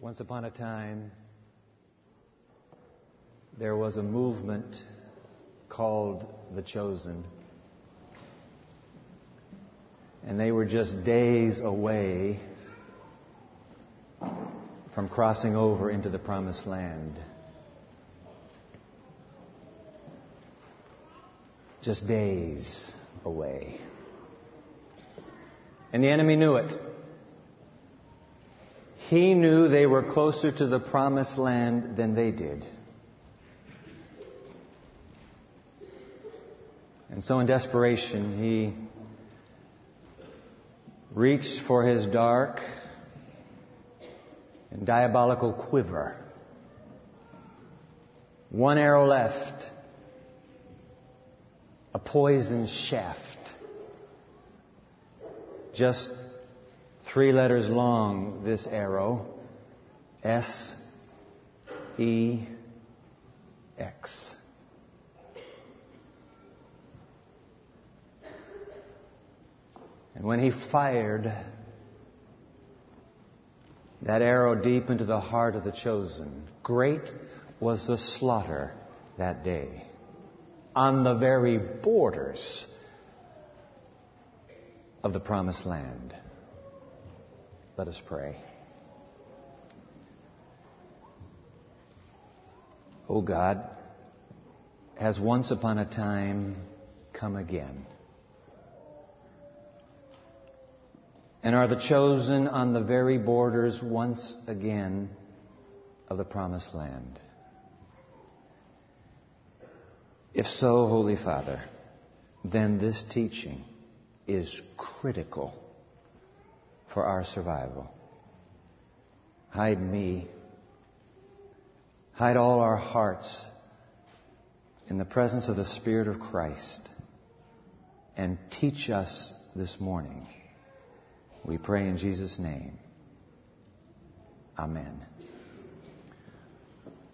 Once upon a time, there was a movement called the Chosen. And they were just days away from crossing over into the Promised Land. Just days away. And the enemy knew it. He knew they were closer to the promised land than they did. And so, in desperation, he reached for his dark and diabolical quiver. One arrow left, a poison shaft. Just three letters long, this arrow S E X. And when he fired that arrow deep into the heart of the chosen, great was the slaughter that day on the very borders of the promised land. Let us pray. O oh God, has once upon a time come again. And are the chosen on the very borders once again of the promised land? If so, Holy Father, then this teaching is critical for our survival. Hide me. Hide all our hearts in the presence of the Spirit of Christ and teach us this morning. We pray in Jesus' name. Amen.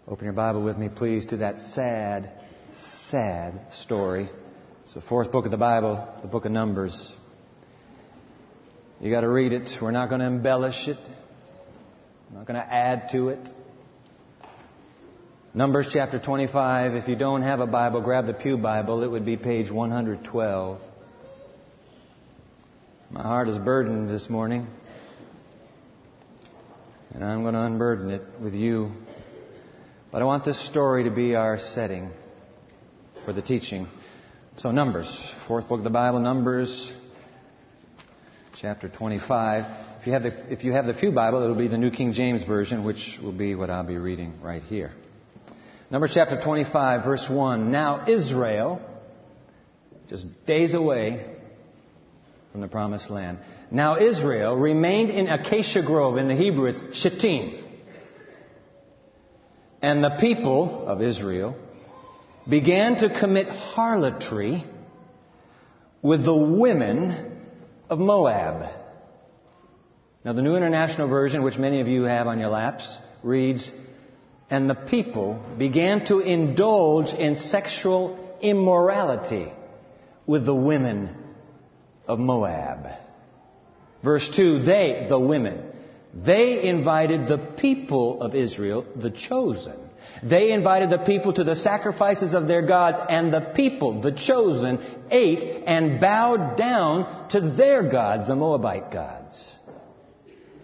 Open your Bible with me, please, to that sad, sad story. It's the fourth book of the Bible, the book of Numbers. You got to read it. We're not going to embellish it. We're not going to add to it. Numbers chapter 25. If you don't have a Bible, grab the Pew Bible. It would be page 112. My heart is burdened this morning. And I'm going to unburden it with you. But I want this story to be our setting for the teaching. So, Numbers, fourth book of the Bible, Numbers chapter 25. If you have the, if you have the Pew Bible, it'll be the New King James Version, which will be what I'll be reading right here. Numbers chapter 25, verse 1. Now Israel, just days away from the promised land. Now Israel remained in Acacia Grove. In the Hebrew, it's Shittim. And the people of Israel began to commit harlotry with the women of Moab. Now, the New International Version, which many of you have on your laps, reads, And the people began to indulge in sexual immorality with the women of Moab. Verse 2, they, the women, they invited the people of Israel, the chosen, they invited the people to the sacrifices of their gods, and the people, the chosen, ate and bowed down to their gods, the Moabite gods.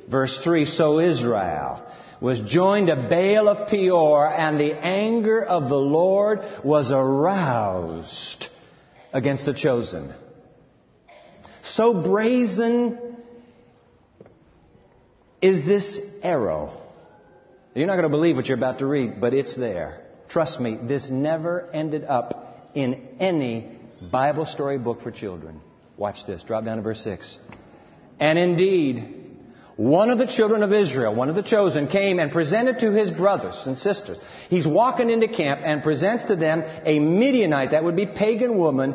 Verse 3 So Israel was joined to Baal of Peor, and the anger of the Lord was aroused against the chosen. So brazen is this arrow you're not going to believe what you're about to read, but it's there. Trust me, this never ended up in any Bible story book for children. Watch this. Drop down to verse 6. And indeed, one of the children of Israel, one of the chosen, came and presented to his brothers and sisters. He's walking into camp and presents to them a Midianite, that would be pagan woman,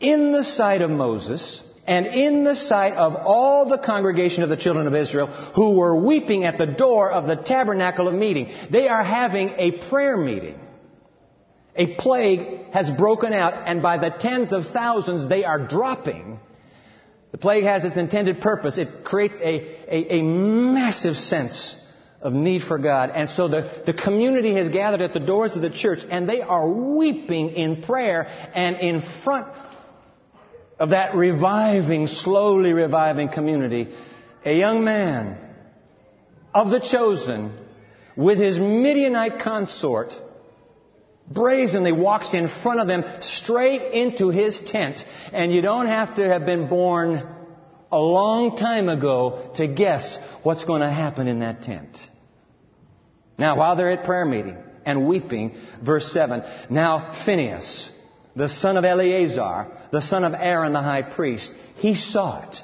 in the sight of Moses and in the sight of all the congregation of the children of Israel who were weeping at the door of the tabernacle of meeting. They are having a prayer meeting. A plague has broken out, and by the tens of thousands they are dropping. The plague has its intended purpose. It creates a, a, a massive sense of need for God. And so the, the community has gathered at the doors of the church and they are weeping in prayer and in front of that reviving, slowly reviving community, a young man of the chosen with his Midianite consort brazenly walks in front of them straight into his tent. And you don't have to have been born a long time ago to guess what's going to happen in that tent. Now, while they're at prayer meeting and weeping, verse 7, now Phinehas, the son of Eleazar, the son of Aaron the high priest, he saw it.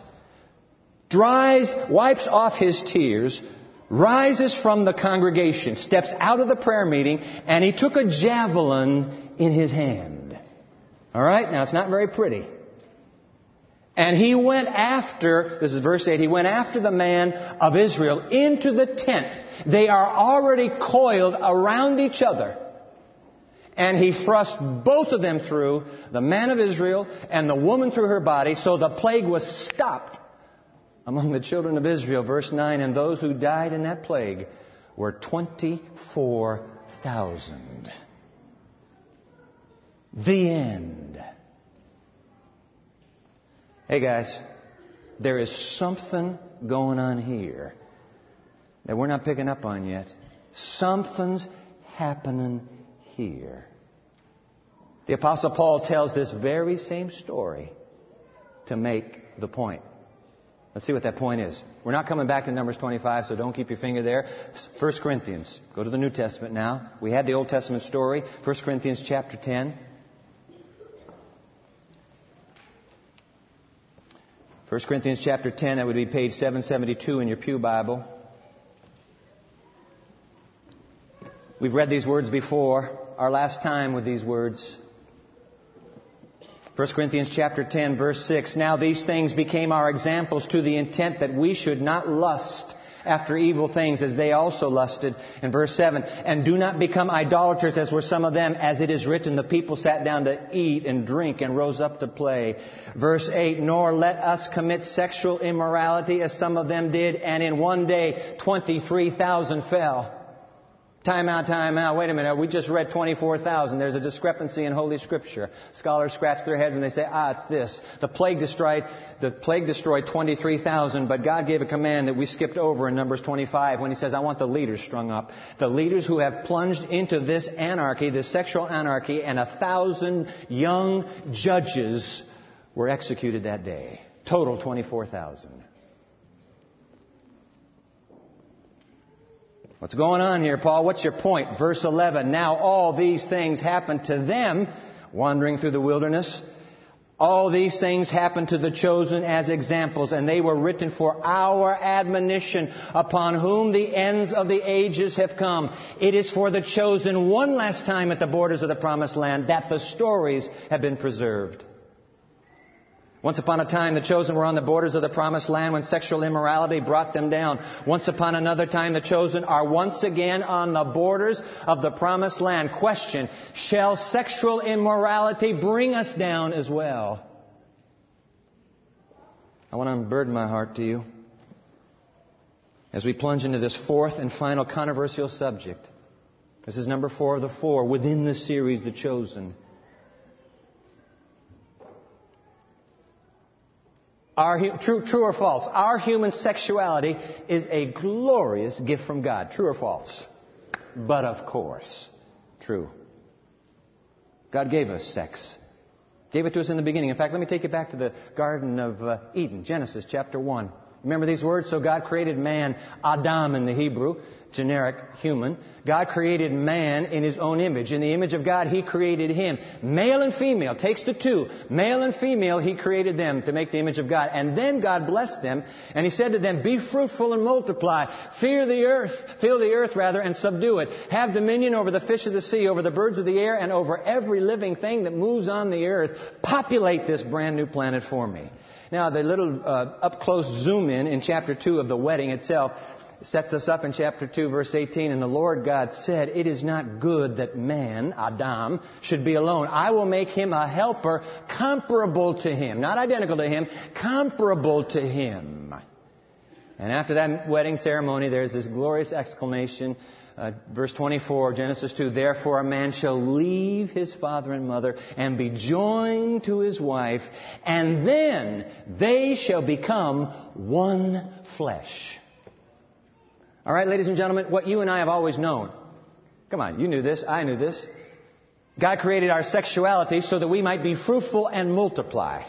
Dries, wipes off his tears, rises from the congregation, steps out of the prayer meeting, and he took a javelin in his hand. All right? Now, it's not very pretty. And he went after, this is verse 8, he went after the man of Israel into the tent. They are already coiled around each other. And he thrust both of them through, the man of Israel and the woman through her body, so the plague was stopped among the children of Israel. Verse 9, and those who died in that plague were 24,000. The end. Hey guys, there is something going on here that we're not picking up on yet. Something's happening here. The Apostle Paul tells this very same story to make the point. Let's see what that point is. We're not coming back to Numbers 25, so don't keep your finger there. 1 Corinthians. Go to the New Testament now. We had the Old Testament story. 1 Corinthians chapter 10. 1 Corinthians chapter 10, that would be page 772 in your Pew Bible. We've read these words before, our last time with these words. 1 Corinthians chapter 10 verse 6. Now these things became our examples to the intent that we should not lust after evil things as they also lusted. In verse 7, and do not become idolaters as were some of them, as it is written, the people sat down to eat and drink and rose up to play. Verse 8, nor let us commit sexual immorality as some of them did, and in one day 23,000 fell. Time out, time out. Wait a minute. We just read 24,000. There's a discrepancy in Holy Scripture. Scholars scratch their heads and they say, ah, it's this. The plague destroyed, the plague destroyed 23,000, but God gave a command that we skipped over in Numbers 25 when He says, I want the leaders strung up. The leaders who have plunged into this anarchy, this sexual anarchy, and a thousand young judges were executed that day. Total 24,000. What's going on here, Paul? What's your point? Verse 11. Now all these things happened to them wandering through the wilderness. All these things happened to the chosen as examples, and they were written for our admonition, upon whom the ends of the ages have come. It is for the chosen one last time at the borders of the promised land that the stories have been preserved. Once upon a time, the chosen were on the borders of the promised land when sexual immorality brought them down. Once upon another time, the chosen are once again on the borders of the promised land. Question, shall sexual immorality bring us down as well? I want to unburden my heart to you as we plunge into this fourth and final controversial subject. This is number four of the four within the series, The Chosen. Our, true, true or false? Our human sexuality is a glorious gift from God. True or false? But of course, true. God gave us sex. Gave it to us in the beginning. In fact, let me take you back to the Garden of uh, Eden, Genesis chapter 1. Remember these words? So God created man, Adam in the Hebrew, generic human. God created man in his own image. In the image of God, he created him. Male and female, takes the two. Male and female, he created them to make the image of God. And then God blessed them, and he said to them, Be fruitful and multiply. Fear the earth, fill the earth rather, and subdue it. Have dominion over the fish of the sea, over the birds of the air, and over every living thing that moves on the earth. Populate this brand new planet for me. Now, the little uh, up close zoom in in chapter 2 of the wedding itself sets us up in chapter 2, verse 18. And the Lord God said, It is not good that man, Adam, should be alone. I will make him a helper comparable to him. Not identical to him, comparable to him. And after that wedding ceremony, there's this glorious exclamation. Uh, verse 24, Genesis 2, Therefore a man shall leave his father and mother and be joined to his wife, and then they shall become one flesh. All right, ladies and gentlemen, what you and I have always known. Come on, you knew this, I knew this. God created our sexuality so that we might be fruitful and multiply.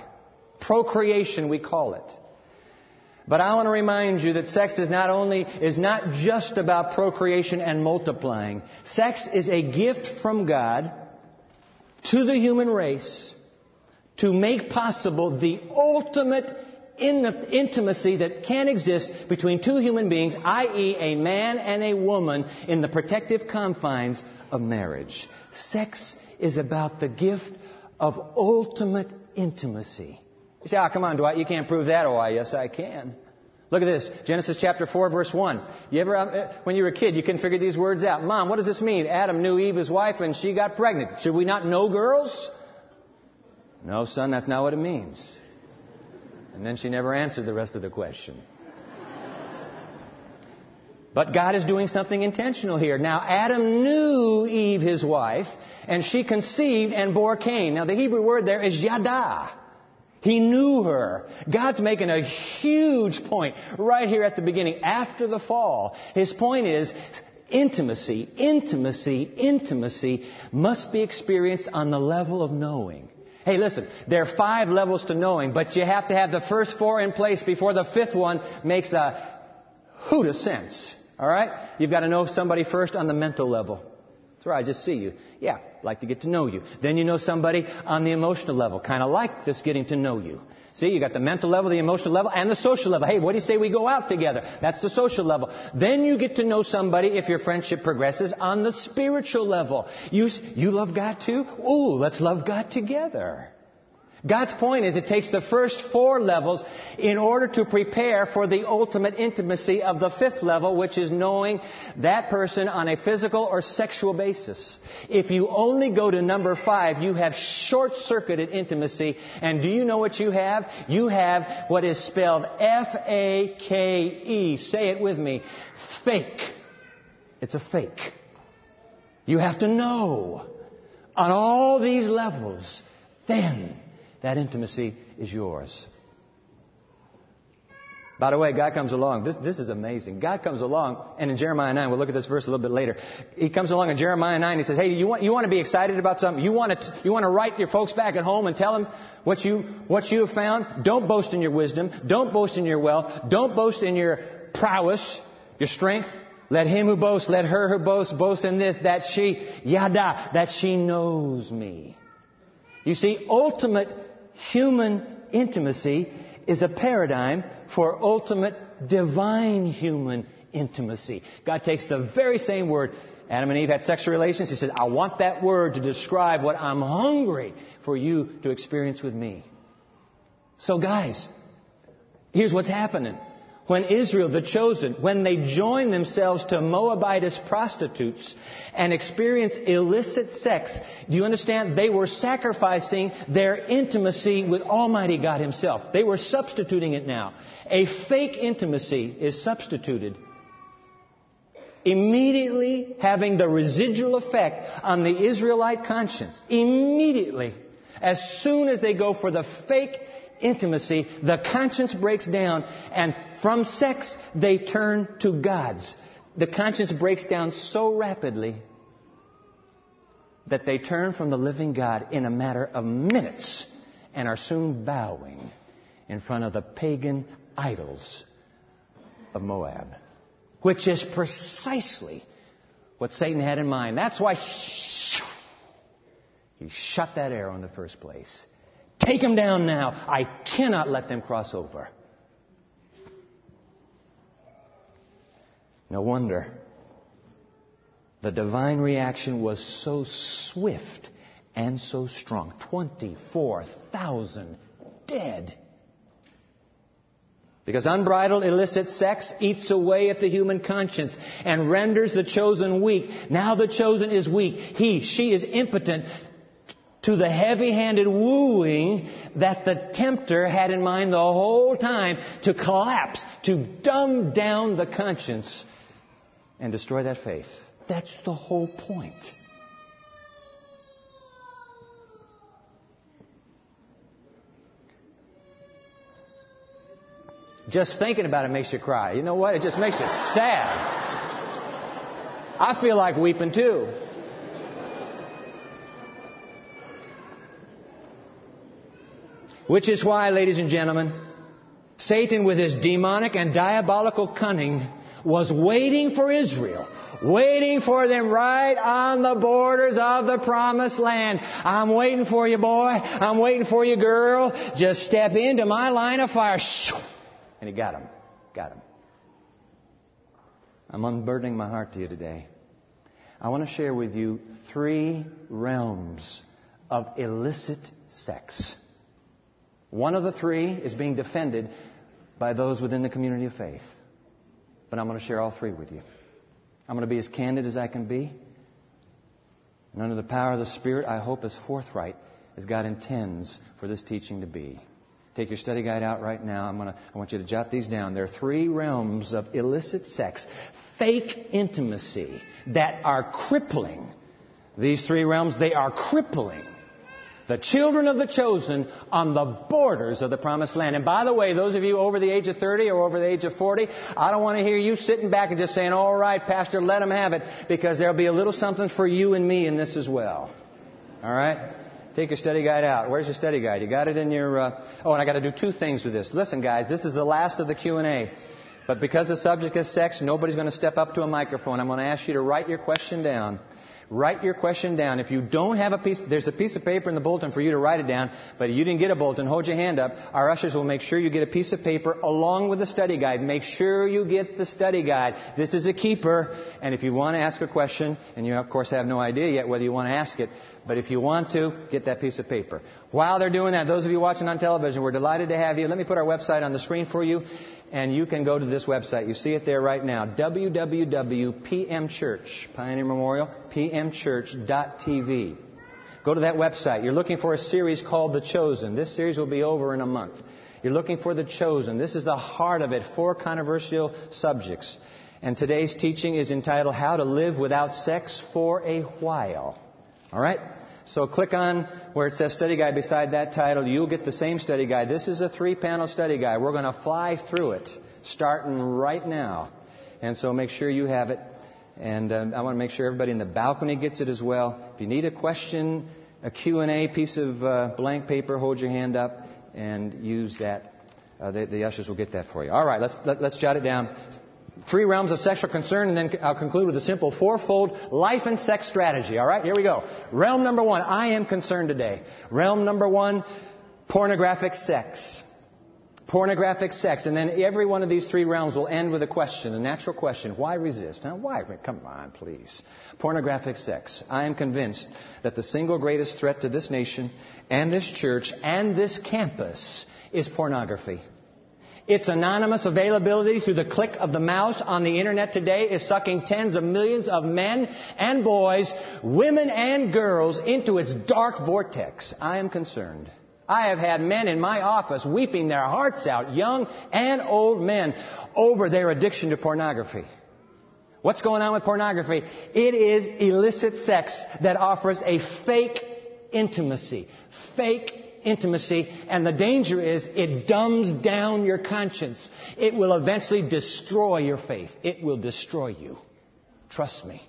Procreation, we call it. But I want to remind you that sex is not only, is not just about procreation and multiplying. Sex is a gift from God to the human race to make possible the ultimate intimacy that can exist between two human beings, i.e., a man and a woman, in the protective confines of marriage. Sex is about the gift of ultimate intimacy. You say, oh, come on, Dwight, you can't prove that. Oh, I, yes, I can. Look at this. Genesis chapter 4, verse 1. You ever, uh, when you were a kid, you couldn't figure these words out. Mom, what does this mean? Adam knew Eve, his wife, and she got pregnant. Should we not know girls? No, son, that's not what it means. And then she never answered the rest of the question. But God is doing something intentional here. Now, Adam knew Eve, his wife, and she conceived and bore Cain. Now, the Hebrew word there is yada. He knew her. God's making a huge point right here at the beginning, after the fall. His point is, intimacy, intimacy, intimacy must be experienced on the level of knowing. Hey, listen, there are five levels to knowing, but you have to have the first four in place before the fifth one makes a hoot of sense. All right? You've got to know somebody first on the mental level. Where I just see you. Yeah, like to get to know you. Then you know somebody on the emotional level. Kind of like this getting to know you. See, you got the mental level, the emotional level, and the social level. Hey, what do you say we go out together? That's the social level. Then you get to know somebody, if your friendship progresses, on the spiritual level. You, you love God too? Ooh, let's love God together. God's point is it takes the first four levels in order to prepare for the ultimate intimacy of the fifth level, which is knowing that person on a physical or sexual basis. If you only go to number five, you have short-circuited intimacy. And do you know what you have? You have what is spelled F-A-K-E. Say it with me. Fake. It's a fake. You have to know on all these levels. Then that intimacy is yours. By the way, God comes along. This, this is amazing. God comes along, and in Jeremiah 9, we'll look at this verse a little bit later. He comes along in Jeremiah 9, he says, Hey, you want, you want to be excited about something? You want, to, you want to write your folks back at home and tell them what you, what you have found? Don't boast in your wisdom. Don't boast in your wealth. Don't boast in your prowess, your strength. Let him who boasts, let her who boasts, boast in this, that she, yada, that she knows me. You see, ultimate human intimacy is a paradigm for ultimate divine human intimacy. God takes the very same word. Adam and Eve had sexual relations. He said, I want that word to describe what I'm hungry for you to experience with me. So guys, here's what's happening when Israel, the chosen, when they join themselves to Moabitess prostitutes and experience illicit sex, do you understand? They were sacrificing their intimacy with Almighty God Himself. They were substituting it now. A fake intimacy is substituted. Immediately having the residual effect on the Israelite conscience. Immediately. As soon as they go for the fake intimacy, the conscience breaks down, and from sex they turn to gods. The conscience breaks down so rapidly that they turn from the living God in a matter of minutes and are soon bowing in front of the pagan idols of Moab, which is precisely what Satan had in mind. That's why he shot that arrow in the first place. Take them down now. I cannot let them cross over. No wonder. The divine reaction was so swift and so strong. 24,000 dead. Because unbridled illicit sex eats away at the human conscience and renders the chosen weak. Now the chosen is weak. He, she is impotent to the heavy handed wooing that the tempter had in mind the whole time to collapse, to dumb down the conscience and destroy that faith. That's the whole point. Just thinking about it makes you cry. You know what? It just makes you sad. I feel like weeping too. Which is why, ladies and gentlemen, Satan, with his demonic and diabolical cunning, was waiting for Israel waiting for them right on the borders of the promised land. I'm waiting for you, boy. I'm waiting for you, girl. Just step into my line of fire. And he got him. Got him. I'm unburdening my heart to you today. I want to share with you three realms of illicit sex. One of the three is being defended by those within the community of faith. But I'm going to share all three with you. I'm going to be as candid as I can be. And under the power of the Spirit, I hope as forthright as God intends for this teaching to be. Take your study guide out right now. I'm gonna, I want you to jot these down. There are three realms of illicit sex, fake intimacy that are crippling. These three realms, they are crippling the children of the chosen on the borders of the promised land. And by the way, those of you over the age of 30 or over the age of 40, I don't want to hear you sitting back and just saying, all right, Pastor, let them have it, because there'll be a little something for you and me in this as well. All right? Take your study guide out. Where's your study guide? You got it in your, uh... oh, and I got to do two things with this. Listen, guys, this is the last of the Q&A. But because the subject is sex, nobody's going to step up to a microphone. I'm going to ask you to write your question down. Write your question down. If you don't have a piece, there's a piece of paper in the bulletin for you to write it down, but you didn't get a bulletin, hold your hand up. Our ushers will make sure you get a piece of paper along with the study guide. Make sure you get the study guide. This is a keeper, and if you want to ask a question, and you of course have no idea yet whether you want to ask it, but if you want to, get that piece of paper. While they're doing that, those of you watching on television, we're delighted to have you. Let me put our website on the screen for you and you can go to this website. You see it there right now. www.pmchurch, Pioneer Memorial, pmchurch.tv. Go to that website. You're looking for a series called The Chosen. This series will be over in a month. You're looking for The Chosen. This is the heart of it. Four controversial subjects. And today's teaching is entitled How to Live Without Sex for a While. All right? So click on where it says study guide beside that title. You'll get the same study guide. This is a three panel study guide. We're going to fly through it starting right now. And so make sure you have it. And um, I want to make sure everybody in the balcony gets it as well. If you need a question, a Q&A piece of uh, blank paper, hold your hand up and use that. Uh, the, the, ushers will get that for you. All right, let's, let, us let us jot it down three realms of sexual concern, and then I'll conclude with a simple fourfold life and sex strategy. All right, here we go. Realm number one, I am concerned today. Realm number one, pornographic sex. Pornographic sex. And then every one of these three realms will end with a question, a natural question. Why resist? Now, why? Come on, please. Pornographic sex. I am convinced that the single greatest threat to this nation and this church and this campus is pornography. Its anonymous availability through the click of the mouse on the internet today is sucking tens of millions of men and boys, women and girls into its dark vortex. I am concerned. I have had men in my office weeping their hearts out, young and old men, over their addiction to pornography. What's going on with pornography? It is illicit sex that offers a fake intimacy, fake intimacy, and the danger is it dumbs down your conscience. It will eventually destroy your faith. It will destroy you. Trust me.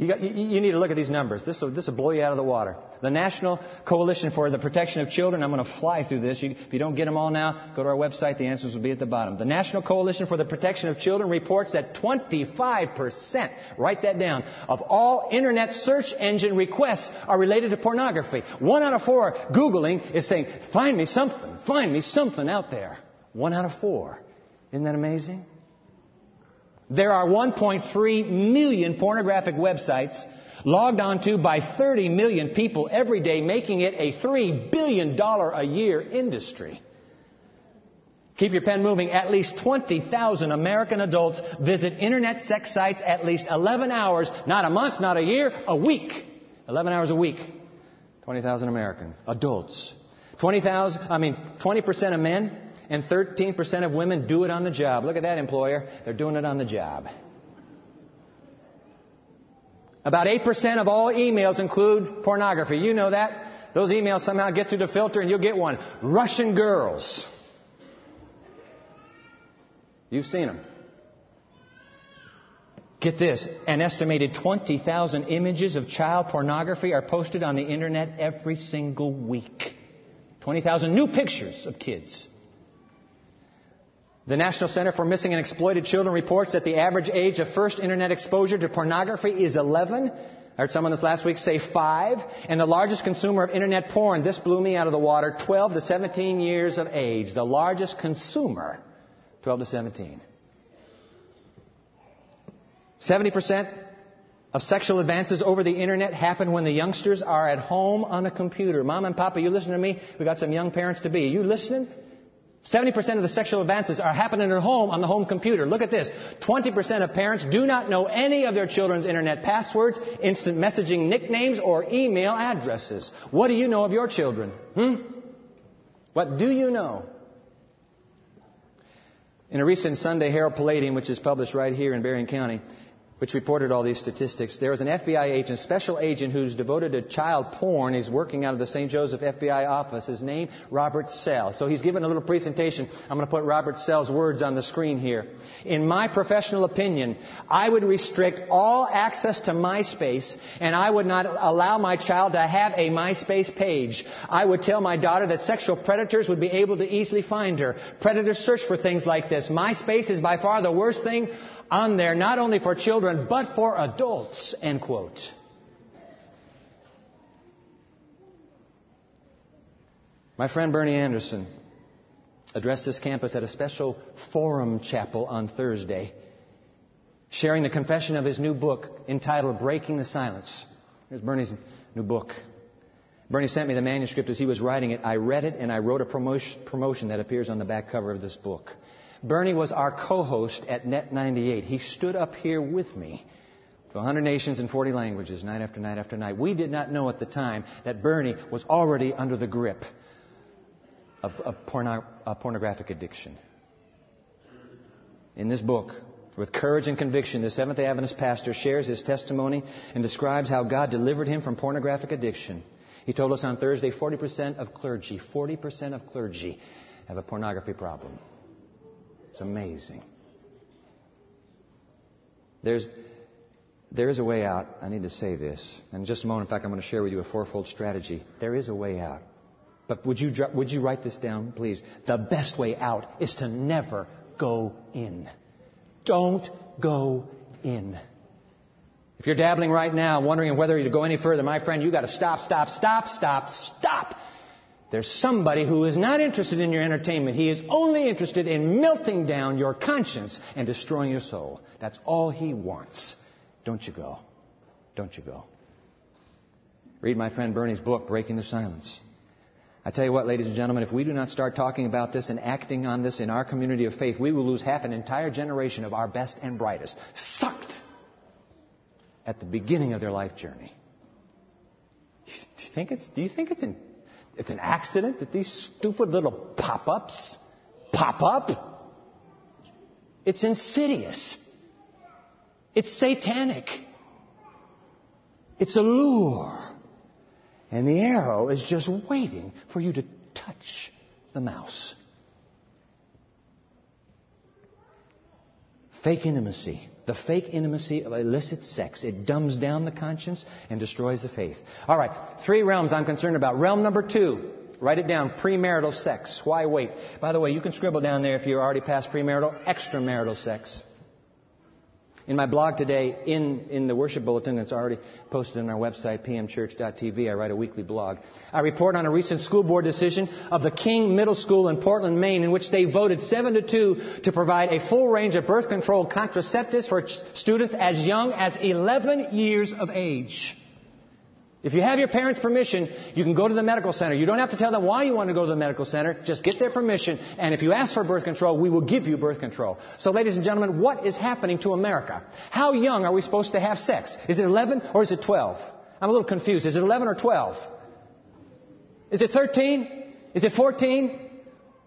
You, got, you, you, need to look at these numbers. This will, this will blow you out of the water. The National Coalition for the Protection of Children, I'm going to fly through this. You, if you don't get them all now, go to our website. The answers will be at the bottom. The National Coalition for the Protection of Children reports that 25%, write that down, of all internet search engine requests are related to pornography. One out of four Googling is saying, find me something, find me something out there. One out of four. Isn't that amazing? There are 1.3 million pornographic websites logged onto by 30 million people every day, making it a $3 billion a year industry. Keep your pen moving. At least 20,000 American adults visit internet sex sites at least 11 hours, not a month, not a year, a week. 11 hours a week. 20,000 American adults. 20,000, I mean, 20% of men and 13% of women do it on the job. Look at that employer. They're doing it on the job. About 8% of all emails include pornography. You know that. Those emails somehow get through the filter and you'll get one. Russian girls. You've seen them. Get this, an estimated 20,000 images of child pornography are posted on the internet every single week. 20,000 new pictures of kids. The National Center for Missing and Exploited Children reports that the average age of first internet exposure to pornography is 11. I heard someone this last week say 5. And the largest consumer of internet porn, this blew me out of the water, 12 to 17 years of age. The largest consumer, 12 to 17. 70% of sexual advances over the internet happen when the youngsters are at home on a computer. Mom and Papa, you listen to me? We got some young parents to be. Are you listening? 70% of the sexual advances are happening at home on the home computer. Look at this. 20% of parents do not know any of their children's internet passwords, instant messaging nicknames, or email addresses. What do you know of your children? Hmm? What do you know? In a recent Sunday Herald Palladium, which is published right here in Berrien County, which reported all these statistics. There was an FBI agent, special agent, who's devoted to child porn. He's working out of the St. Joseph FBI office. His name, Robert Sell. So he's given a little presentation. I'm going to put Robert Sell's words on the screen here. In my professional opinion, I would restrict all access to MySpace, and I would not allow my child to have a MySpace page. I would tell my daughter that sexual predators would be able to easily find her. Predators search for things like this. MySpace is by far the worst thing on there not only for children but for adults, end quote. My friend Bernie Anderson addressed this campus at a special forum chapel on Thursday, sharing the confession of his new book entitled Breaking the Silence. Here's Bernie's new book. Bernie sent me the manuscript as he was writing it. I read it and I wrote a promotion that appears on the back cover of this book. Bernie was our co-host at Net 98. He stood up here with me to 100 nations and 40 languages, night after night after night. We did not know at the time that Bernie was already under the grip of, of porno, uh, pornographic addiction. In this book, with courage and conviction, the Seventh day Adventist pastor shares his testimony and describes how God delivered him from pornographic addiction. He told us on Thursday 40% of clergy, 40% of clergy have a pornography problem. It's amazing. There's, there is a way out. I need to say this. In just a moment, in fact, I'm going to share with you a fourfold strategy. There is a way out. But would you, would you write this down, please? The best way out is to never go in. Don't go in. If you're dabbling right now, wondering whether to go any further, my friend, you got to stop, stop, stop, stop, stop. There's somebody who is not interested in your entertainment. He is only interested in melting down your conscience and destroying your soul. That's all he wants. Don't you go. Don't you go. Read my friend Bernie's book, Breaking the Silence. I tell you what, ladies and gentlemen, if we do not start talking about this and acting on this in our community of faith, we will lose half an entire generation of our best and brightest, sucked at the beginning of their life journey. Do you think it's, do you think it's in it's an accident that these stupid little pop ups pop up. It's insidious. It's satanic. It's a lure. And the arrow is just waiting for you to touch the mouse. Fake intimacy. The fake intimacy of illicit sex. It dumbs down the conscience and destroys the faith. All right, three realms I'm concerned about. Realm number two. Write it down. Premarital sex. Why wait? By the way, you can scribble down there if you're already past premarital, extramarital sex. In my blog today, in, in the worship bulletin that's already posted on our website, pmchurch.tv, I write a weekly blog. I report on a recent school board decision of the King Middle School in Portland, Maine, in which they voted 7 to 2 to provide a full range of birth control contraceptives for students as young as 11 years of age. If you have your parents' permission, you can go to the medical center. You don't have to tell them why you want to go to the medical center. Just get their permission, and if you ask for birth control, we will give you birth control. So, ladies and gentlemen, what is happening to America? How young are we supposed to have sex? Is it 11 or is it 12? I'm a little confused. Is it 11 or 12? Is it 13? Is it 14?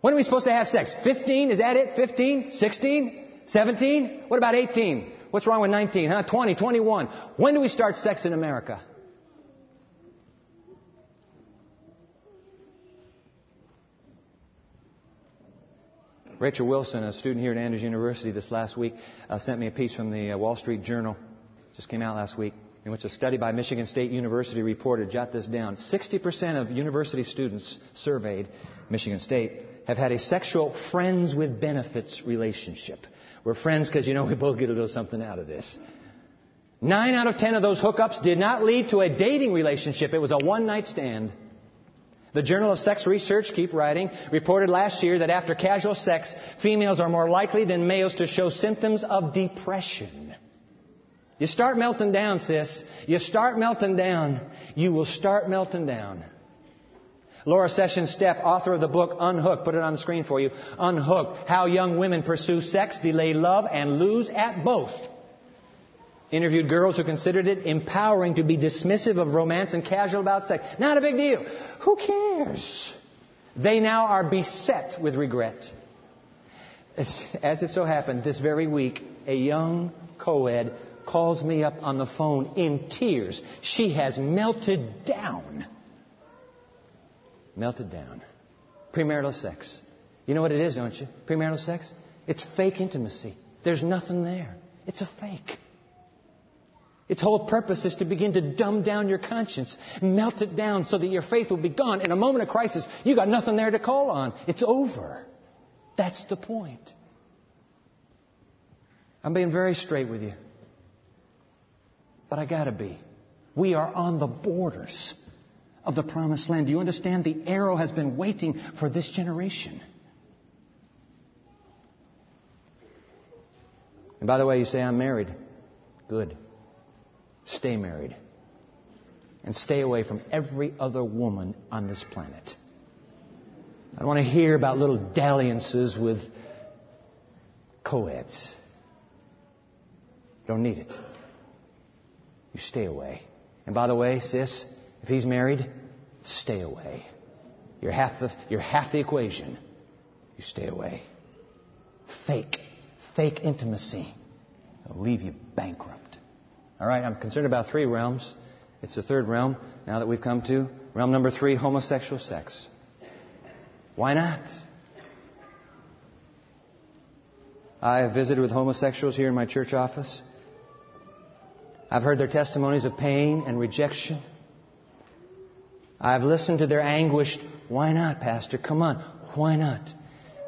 When are we supposed to have sex? 15? Is that it? 15? 16? 17? What about 18? What's wrong with 19? Huh? 20? 21? When do we start sex in America? Rachel Wilson, a student here at Andrews University this last week, uh, sent me a piece from the uh, Wall Street Journal. Just came out last week in which a study by Michigan State University reported, jot this down, 60% of university students surveyed, Michigan State, have had a sexual friends with benefits relationship. We're friends because, you know, we both get a little something out of this. Nine out of ten of those hookups did not lead to a dating relationship. It was a one night stand. The Journal of Sex Research, keep writing, reported last year that after casual sex, females are more likely than males to show symptoms of depression. You start melting down, sis. You start melting down. You will start melting down. Laura Sessions Stepp, author of the book Unhooked, put it on the screen for you. Unhooked, How Young Women Pursue Sex, Delay Love, and Lose at Both. Interviewed girls who considered it empowering to be dismissive of romance and casual about sex. Not a big deal. Who cares? They now are beset with regret. As it so happened, this very week, a young co-ed calls me up on the phone in tears. She has melted down. Melted down. Premarital sex. You know what it is, don't you? Premarital sex? It's fake intimacy. There's nothing there. It's a fake. Its whole purpose is to begin to dumb down your conscience, melt it down so that your faith will be gone. In a moment of crisis, you got nothing there to call on. It's over. That's the point. I'm being very straight with you but I gotta be. We are on the borders of the promised land. Do you understand? The arrow has been waiting for this generation. And by the way, you say, I'm married. Good. Stay married. And stay away from every other woman on this planet. I don't want to hear about little dalliances with co-eds. Don't need it you stay away. And by the way, sis, if he's married, stay away. You're half the, you're half the equation. You stay away. Fake, fake intimacy will leave you bankrupt. All right, I'm concerned about three realms. It's the third realm now that we've come to. Realm number three, homosexual sex. Why not? I have visited with homosexuals here in my church office. I've heard their testimonies of pain and rejection. I've listened to their anguished, why not, Pastor? Come on, why not?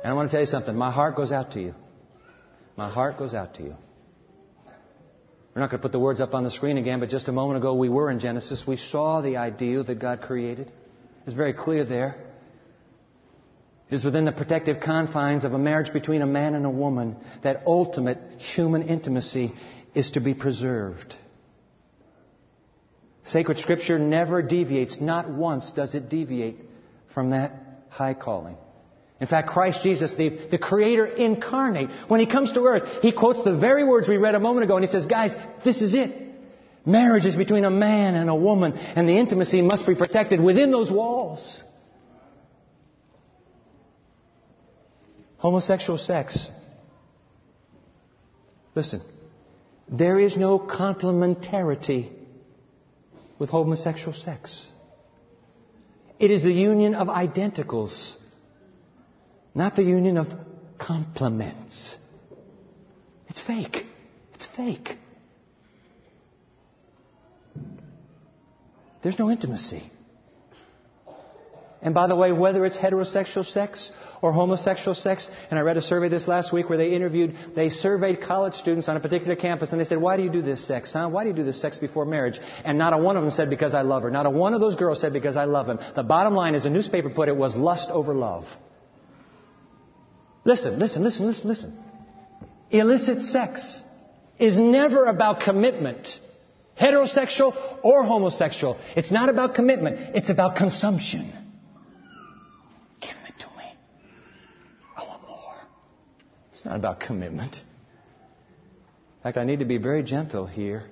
And I want to tell you something. My heart goes out to you. My heart goes out to you. We're not going to put the words up on the screen again, but just a moment ago we were in Genesis. We saw the ideal that God created. It's very clear there. It is within the protective confines of a marriage between a man and a woman that ultimate human intimacy is to be preserved. Sacred Scripture never deviates, not once does it deviate from that high calling. In fact, Christ Jesus, the, the Creator incarnate, when He comes to earth, He quotes the very words we read a moment ago and He says, guys, this is it. Marriage is between a man and a woman, and the intimacy must be protected within those walls. Homosexual sex. Listen, there is no complementarity with homosexual sex. It is the union of identicals, not the union of complements. It's fake. It's fake. There's no intimacy. And by the way, whether it's heterosexual sex or homosexual sex, and I read a survey this last week where they interviewed, they surveyed college students on a particular campus and they said, why do you do this sex, huh? Why do you do this sex before marriage? And not a one of them said, because I love her. Not a one of those girls said, because I love him. The bottom line is, a newspaper put it, was lust over love. Listen, listen, listen, listen, listen. Illicit sex is never about commitment. Heterosexual or homosexual. It's not about commitment. It's about consumption. Give it to me. I want more. It's not about commitment. In fact, I need to be very gentle here.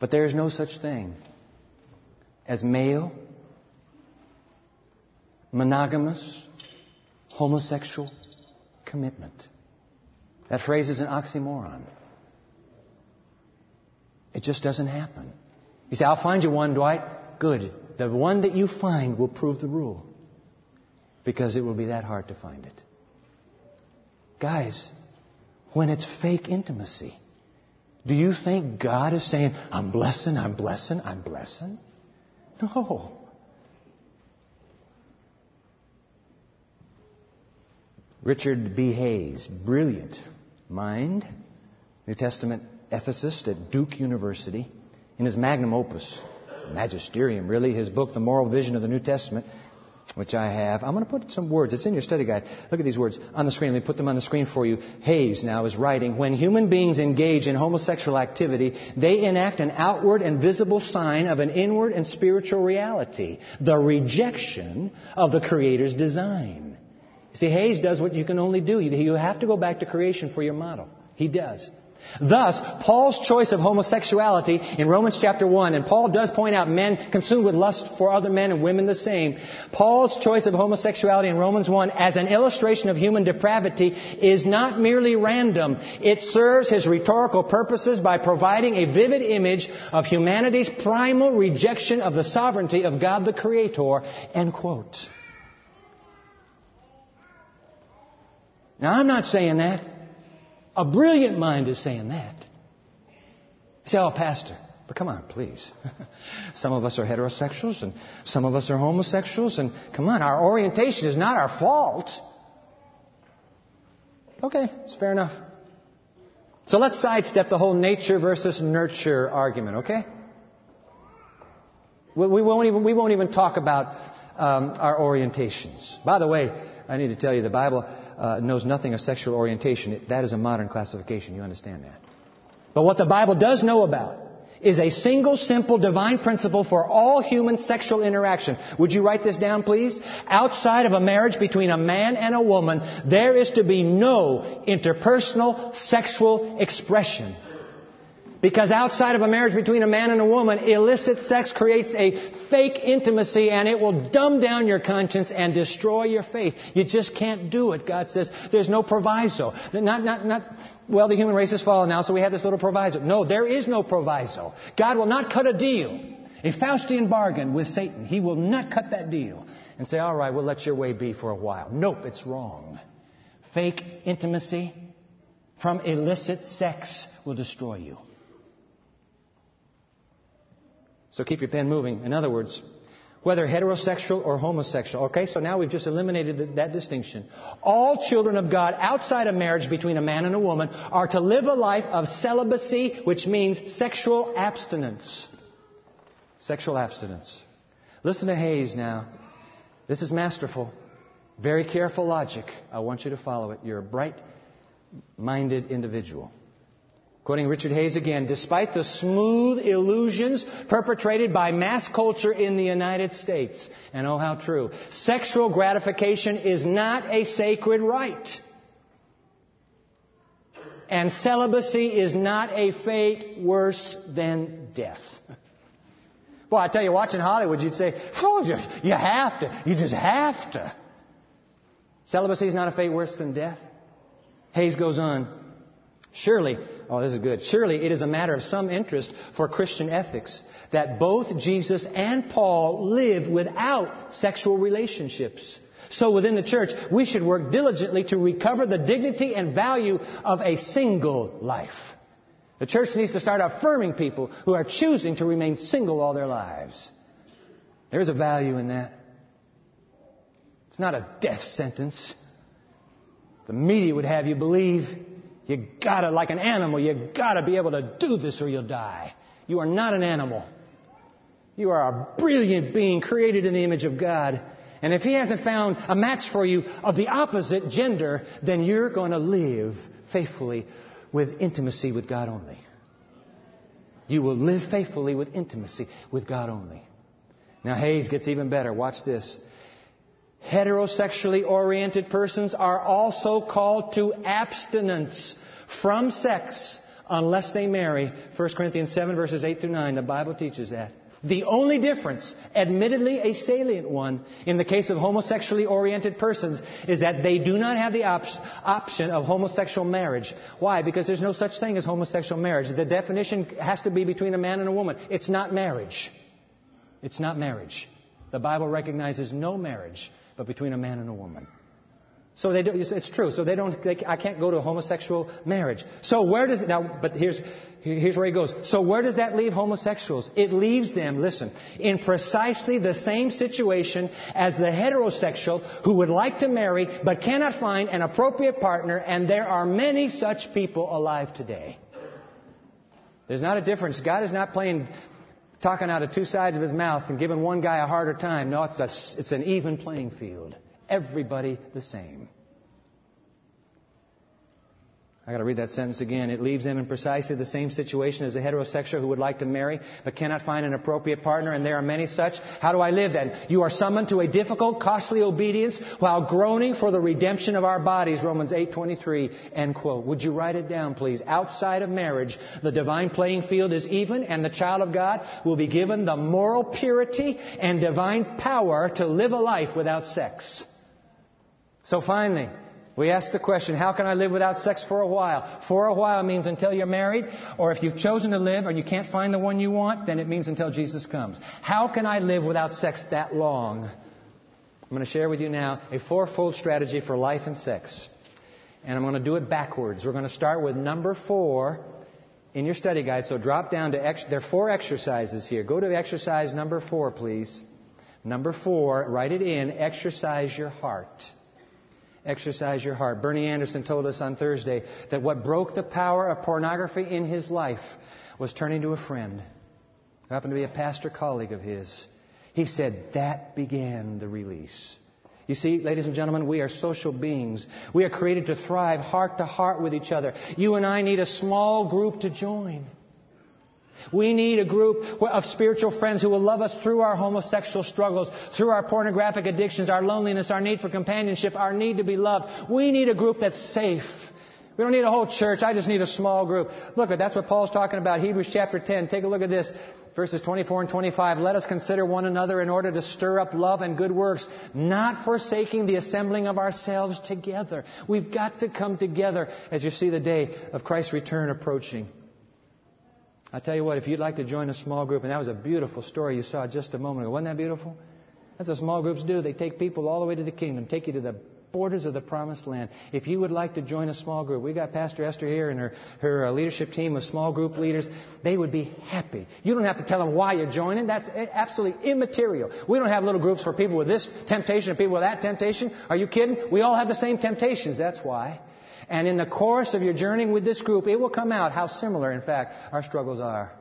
But there is no such thing as male, monogamous, homosexual commitment. That phrase is an oxymoron. It just doesn't happen. You say, I'll find you one, Dwight. Good. The one that you find will prove the rule. Because it will be that hard to find it. Guys, when it's fake intimacy, do you think God is saying, I'm blessing, I'm blessing, I'm blessing? No. Richard B. Hays, brilliant mind, New Testament ethicist at Duke University, in his magnum opus, magisterium, really, his book, The Moral Vision of the New Testament, which I have. I'm going to put some words. It's in your study guide. Look at these words on the screen. Let me put them on the screen for you. Hays now is writing, when human beings engage in homosexual activity, they enact an outward and visible sign of an inward and spiritual reality, the rejection of the Creator's design. See, Hays does what you can only do. You have to go back to creation for your model. He does. Thus, Paul's choice of homosexuality in Romans chapter 1, and Paul does point out men consumed with lust for other men and women the same. Paul's choice of homosexuality in Romans 1 as an illustration of human depravity is not merely random. It serves his rhetorical purposes by providing a vivid image of humanity's primal rejection of the sovereignty of God the Creator. End quote. Now, I'm not saying that. A brilliant mind is saying that. You say, oh, Pastor, but come on, please. some of us are heterosexuals and some of us are homosexuals, and come on, our orientation is not our fault. Okay, it's fair enough. So let's sidestep the whole nature versus nurture argument, okay? We won't even, we won't even talk about um, our orientations. By the way, I need to tell you the Bible uh, knows nothing of sexual orientation, that is a modern classification. You understand that. But what the Bible does know about is a single, simple, divine principle for all human sexual interaction. Would you write this down, please? Outside of a marriage between a man and a woman, there is to be no interpersonal sexual expression. Because outside of a marriage between a man and a woman, illicit sex creates a fake intimacy and it will dumb down your conscience and destroy your faith. You just can't do it. God says there's no proviso. Not, not, not, well, the human race has fallen now, so we have this little proviso. No, there is no proviso. God will not cut a deal, a Faustian bargain with Satan. He will not cut that deal and say, all right, we'll let your way be for a while. Nope, it's wrong. Fake intimacy from illicit sex will destroy you. So keep your pen moving. In other words, whether heterosexual or homosexual. Okay, so now we've just eliminated that distinction. All children of God outside of marriage between a man and a woman are to live a life of celibacy, which means sexual abstinence. Sexual abstinence. Listen to Hays now. This is masterful. Very careful logic. I want you to follow it. You're a bright minded individual. Quoting Richard Hays again, despite the smooth illusions perpetrated by mass culture in the United States, and oh how true, sexual gratification is not a sacred right. And celibacy is not a fate worse than death. Boy, I tell you, watching Hollywood, you'd say, oh, you, you have to. You just have to. Celibacy is not a fate worse than death. Hays goes on. Surely, Oh, this is good. Surely it is a matter of some interest for Christian ethics that both Jesus and Paul lived without sexual relationships. So within the church, we should work diligently to recover the dignity and value of a single life. The church needs to start affirming people who are choosing to remain single all their lives. There's a value in that. It's not a death sentence. The media would have you believe you gotta, like an animal, you gotta be able to do this or you'll die. You are not an animal. You are a brilliant being created in the image of God. And if He hasn't found a match for you of the opposite gender, then you're to live faithfully with intimacy with God only. You will live faithfully with intimacy with God only. Now, Hays gets even better. Watch this. Heterosexually oriented persons are also called to abstinence from sex unless they marry. 1 Corinthians 7 verses 8 through 9. The Bible teaches that. The only difference, admittedly a salient one, in the case of homosexually oriented persons is that they do not have the op- option of homosexual marriage. Why? Because there's no such thing as homosexual marriage. The definition has to be between a man and a woman. It's not marriage. It's not marriage. The Bible recognizes no marriage but between a man and a woman. So they do, it's true. So they don't, they, I can't go to a homosexual marriage. So where does, it, now, but here's, here's where he goes. So where does that leave homosexuals? It leaves them, listen, in precisely the same situation as the heterosexual who would like to marry but cannot find an appropriate partner, and there are many such people alive today. There's not a difference. God is not playing, talking out of two sides of his mouth and giving one guy a harder time. No, it's, a, it's an even playing field everybody the same. I got to read that sentence again. It leaves them in precisely the same situation as the heterosexual who would like to marry but cannot find an appropriate partner, and there are many such. How do I live then? You are summoned to a difficult, costly obedience while groaning for the redemption of our bodies. Romans 8:23. End quote. Would you write it down, please? Outside of marriage, the divine playing field is even, and the child of God will be given the moral purity and divine power to live a life without sex. So finally, we ask the question, how can I live without sex for a while? For a while means until you're married, or if you've chosen to live and you can't find the one you want, then it means until Jesus comes. How can I live without sex that long? I'm going to share with you now a fourfold strategy for life and sex. And I'm going to do it backwards. We're going to start with number four in your study guide. So drop down to, ex- there are four exercises here. Go to exercise number four, please. Number four, write it in, exercise your heart exercise your heart. Bernie Anderson told us on Thursday that what broke the power of pornography in his life was turning to a friend who happened to be a pastor colleague of his. He said that began the release. You see, ladies and gentlemen, we are social beings. We are created to thrive heart to heart with each other. You and I need a small group to join. We need a group of spiritual friends who will love us through our homosexual struggles, through our pornographic addictions, our loneliness, our need for companionship, our need to be loved. We need a group that's safe. We don't need a whole church. I just need a small group. Look, at that's what Paul's talking about. Hebrews chapter 10. Take a look at this. Verses 24 and 25. Let us consider one another in order to stir up love and good works, not forsaking the assembling of ourselves together. We've got to come together as you see the day of Christ's return approaching. I tell you what, if you'd like to join a small group, and that was a beautiful story you saw just a moment ago. Wasn't that beautiful? That's what small groups do. They take people all the way to the kingdom, take you to the borders of the promised land. If you would like to join a small group, we got Pastor Esther here and her, her uh, leadership team of small group leaders. They would be happy. You don't have to tell them why you're joining. That's absolutely immaterial. We don't have little groups for people with this temptation and people with that temptation. Are you kidding? We all have the same temptations. That's why. And in the course of your journey with this group, it will come out how similar, in fact, our struggles are.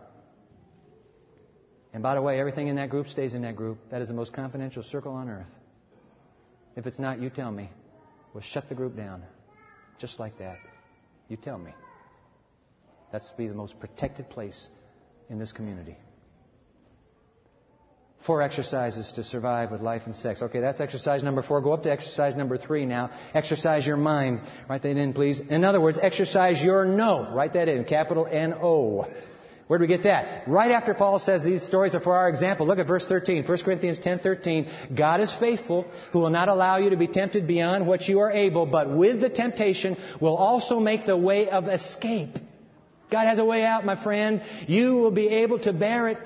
And by the way, everything in that group stays in that group. That is the most confidential circle on earth. If it's not, you tell me. We'll shut the group down. Just like that. You tell me. That's to be the most protected place in this community. Four exercises to survive with life and sex. Okay, that's exercise number four. Go up to exercise number three now. Exercise your mind. Write that in, please. In other words, exercise your no. Write that in. Capital N-O. Where do we get that? Right after Paul says these stories are for our example. Look at verse 13. 1 Corinthians 10:13. God is faithful, who will not allow you to be tempted beyond what you are able, but with the temptation will also make the way of escape. God has a way out, my friend. You will be able to bear it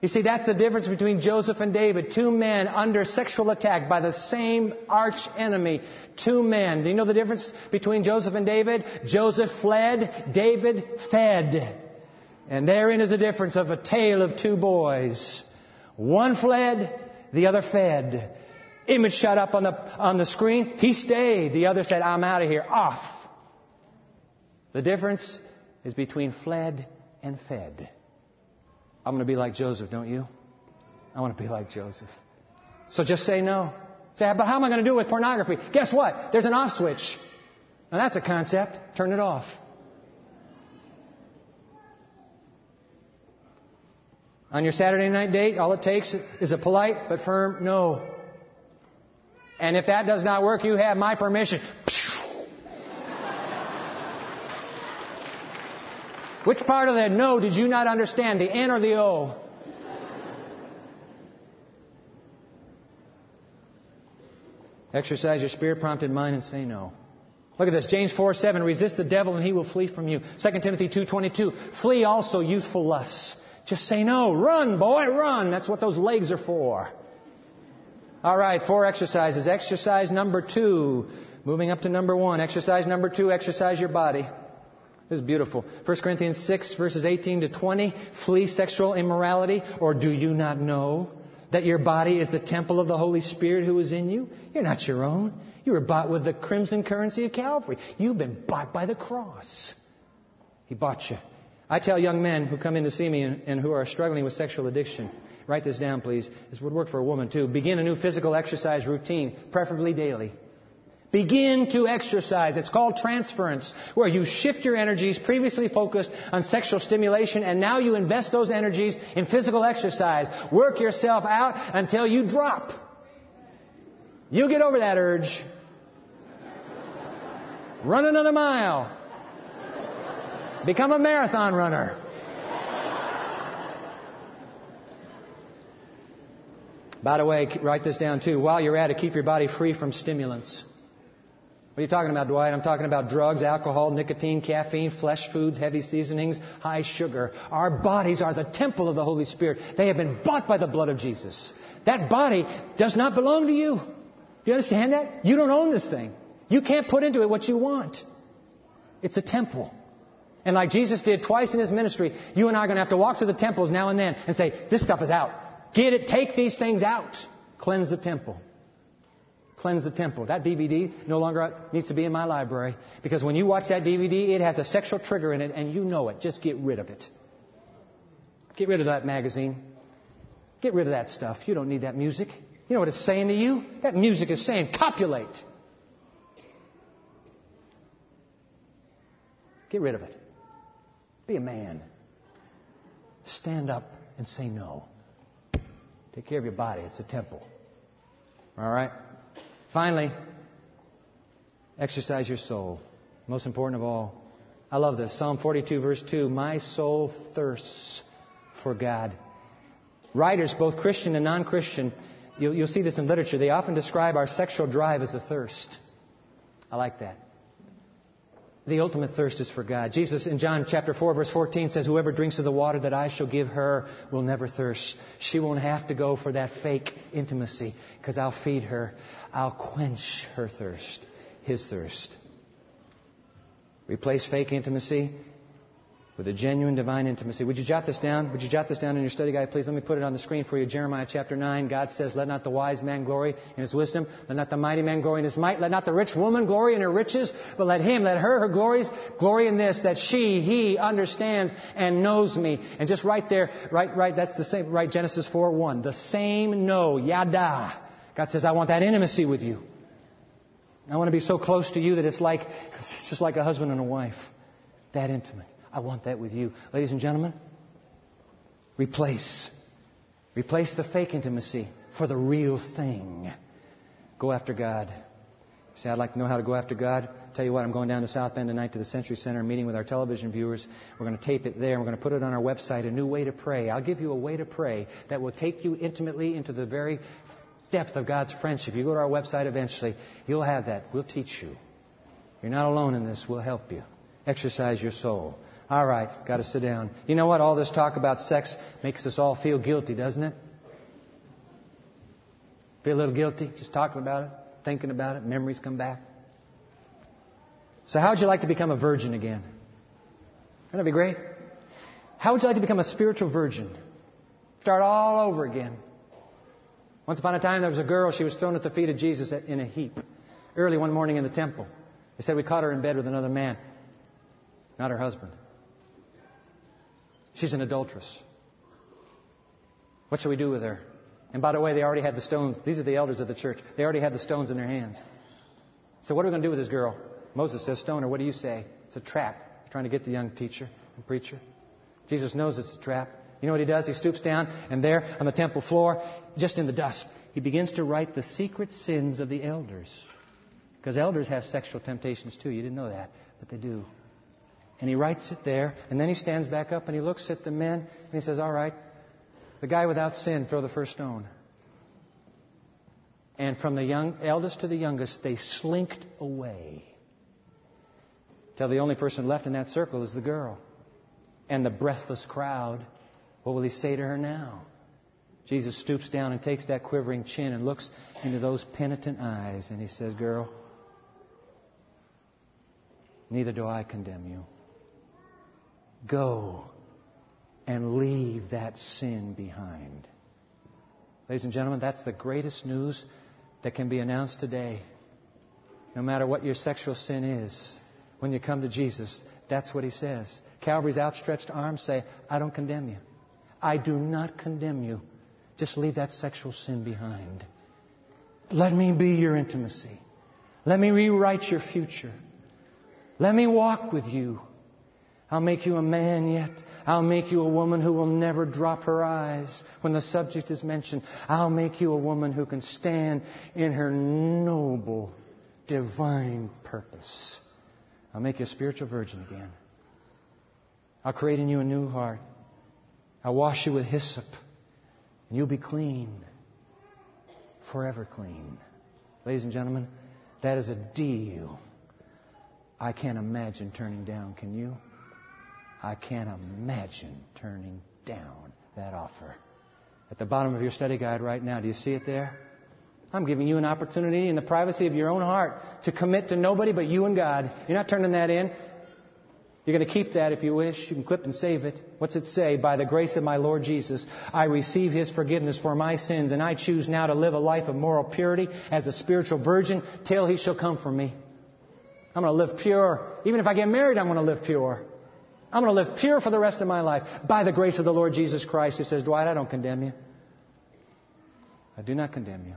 you see, that's the difference between Joseph and David. Two men under sexual attack by the same arch enemy. Two men. Do you know the difference between Joseph and David? Joseph fled, David fed. And therein is the difference of a tale of two boys. One fled, the other fed. Image shot up on the, on the screen. He stayed. The other said, I'm out of here. Off. The difference is between fled and fed. I'm going to be like Joseph, don't you? I want to be like Joseph. So just say no. Say, but how am I going to do it with pornography? Guess what? There's an off switch. Now that's a concept. Turn it off. On your Saturday night date, all it takes is a polite but firm no. And if that does not work, you have my permission. Which part of that no did you not understand, the N or the O? Exercise your spirit prompted mind and say no. Look at this. James 4, 7. Resist the devil and he will flee from you. 2 Timothy 2, 22. Flee also youthful lusts. Just say no. Run, boy, run. That's what those legs are for. All right, four exercises. Exercise number two. Moving up to number one. Exercise number two. Exercise your body. This is beautiful. 1 Corinthians 6, verses 18 to 20. Flee sexual immorality. Or do you not know that your body is the temple of the Holy Spirit who is in you? You're not your own. You were bought with the crimson currency of Calvary. You've been bought by the cross. He bought you. I tell young men who come in to see me and, and who are struggling with sexual addiction, write this down, please. This would work for a woman too. Begin a new physical exercise routine, preferably daily. Begin to exercise. It's called transference, where you shift your energies previously focused on sexual stimulation and now you invest those energies in physical exercise. Work yourself out until you drop. You get over that urge. Run another mile. Become a marathon runner. By the way, write this down too. While you're at it, keep your body free from stimulants. What are you talking about, Dwight? I'm talking about drugs, alcohol, nicotine, caffeine, flesh foods, heavy seasonings, high sugar. Our bodies are the temple of the Holy Spirit. They have been bought by the blood of Jesus. That body does not belong to you. Do you understand that? You don't own this thing. You can't put into it what you want. It's a temple. And like Jesus did twice in his ministry, you and I are going to have to walk through the temples now and then and say, this stuff is out. Get it, take these things out. Cleanse the temple. Cleanse the temple. That DVD no longer needs to be in my library because when you watch that DVD, it has a sexual trigger in it and you know it. Just get rid of it. Get rid of that magazine. Get rid of that stuff. You don't need that music. You know what it's saying to you? That music is saying, copulate. Get rid of it. Be a man. Stand up and say no. Take care of your body. It's a temple. All right? Finally, exercise your soul. Most important of all. I love this. Psalm 42, verse 2. My soul thirsts for God. Writers, both Christian and non Christian, You'll, you'll see this in literature. They often describe our sexual drive as a thirst. I like that. The ultimate thirst is for God. Jesus in John chapter 4 verse 14 says, Whoever drinks of the water that I shall give her will never thirst. She won't have to go for that fake intimacy because I'll feed her. I'll quench her thirst, his thirst. Replace fake intimacy with a genuine divine intimacy. Would you jot this down? Would you jot this down in your study guide, please? Let me put it on the screen for you. Jeremiah chapter 9. God says, Let not the wise man glory in his wisdom. Let not the mighty man glory in his might. Let not the rich woman glory in her riches. But let him, let her, her glories, glory in this, that she, he understands and knows me. And just right there, right, right, that's the same, right, Genesis 4 1. The same know, yada. God says, I want that intimacy with you. I want to be so close to you that it's like, it's just like a husband and a wife. That intimate. I want that with you. Ladies and gentlemen, replace. Replace the fake intimacy for the real thing. Go after God. Say, I'd like to know how to go after God. Tell you what, I'm going down to South Bend tonight to the Century Center, meeting with our television viewers. We're going to tape it there, we're going to put it on our website, A New Way to Pray. I'll give you a way to pray that will take you intimately into the very depth of God's friendship. You go to our website eventually, you'll have that. We'll teach you. You're not alone in this. We'll help you. Exercise your soul. All right, got to sit down. You know what? All this talk about sex makes us all feel guilty, doesn't it? Feel a little guilty just talking about it, thinking about it, memories come back. So, how would you like to become a virgin again? Wouldn't that be great? How would you like to become a spiritual virgin? Start all over again. Once upon a time, there was a girl, she was thrown at the feet of Jesus in a heap. Early one morning in the temple. They said we caught her in bed with another man, not her husband. She's an adulteress. What shall we do with her? And by the way, they already had the stones. These are the elders of the church. They already had the stones in their hands. So what are we going to do with this girl? Moses says, stone her. What do you say? It's a trap. trying to get the young teacher and preacher. Jesus knows it's a trap. You know what he does? He stoops down, and there on the temple floor, just in the dust, he begins to write the secret sins of the elders. Because elders have sexual temptations too. You didn't know that, but they do. And he writes it there, and then he stands back up and he looks at the men and he says, All right, the guy without sin, throw the first stone. And from the young, eldest to the youngest, they slinked away. Till the only person left in that circle is the girl. And the breathless crowd, what will he say to her now? Jesus stoops down and takes that quivering chin and looks into those penitent eyes and he says, Girl, neither do I condemn you. Go and leave that sin behind. Ladies and gentlemen, that's the greatest news that can be announced today. No matter what your sexual sin is, when you come to Jesus, that's what he says. Calvary's outstretched arms say, I don't condemn you. I do not condemn you. Just leave that sexual sin behind. Let me be your intimacy. Let me rewrite your future. Let me walk with you. I'll make you a man yet. I'll make you a woman who will never drop her eyes when the subject is mentioned. I'll make you a woman who can stand in her noble, divine purpose. I'll make you a spiritual virgin again. I'll create in you a new heart. I'll wash you with hyssop, and you'll be clean, forever clean. Ladies and gentlemen, that is a deal I can't imagine turning down, can you? I can't imagine turning down that offer. At the bottom of your study guide right now, do you see it there? I'm giving you an opportunity in the privacy of your own heart to commit to nobody but you and God. You're not turning that in. You're going to keep that if you wish. You can clip and save it. What's it say? By the grace of my Lord Jesus, I receive His forgiveness for my sins, and I choose now to live a life of moral purity as a spiritual virgin till He shall come for me. I'm going to live pure. Even if I get married, I'm going to live pure. I'm going to live pure for the rest of my life by the grace of the Lord Jesus Christ who says, Dwight, I don't condemn you. I do not condemn you.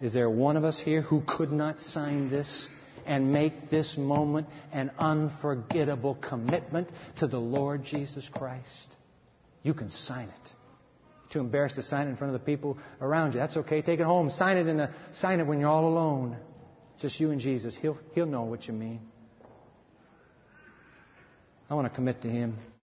Is there one of us here who could not sign this and make this moment an unforgettable commitment to the Lord Jesus Christ? You can sign it. Too embarrassed to sign it in front of the people around you. That's okay. Take it home. Sign it in a, sign it when you're all alone. It's just you and Jesus. He'll, he'll know what you mean. I want to commit to Him.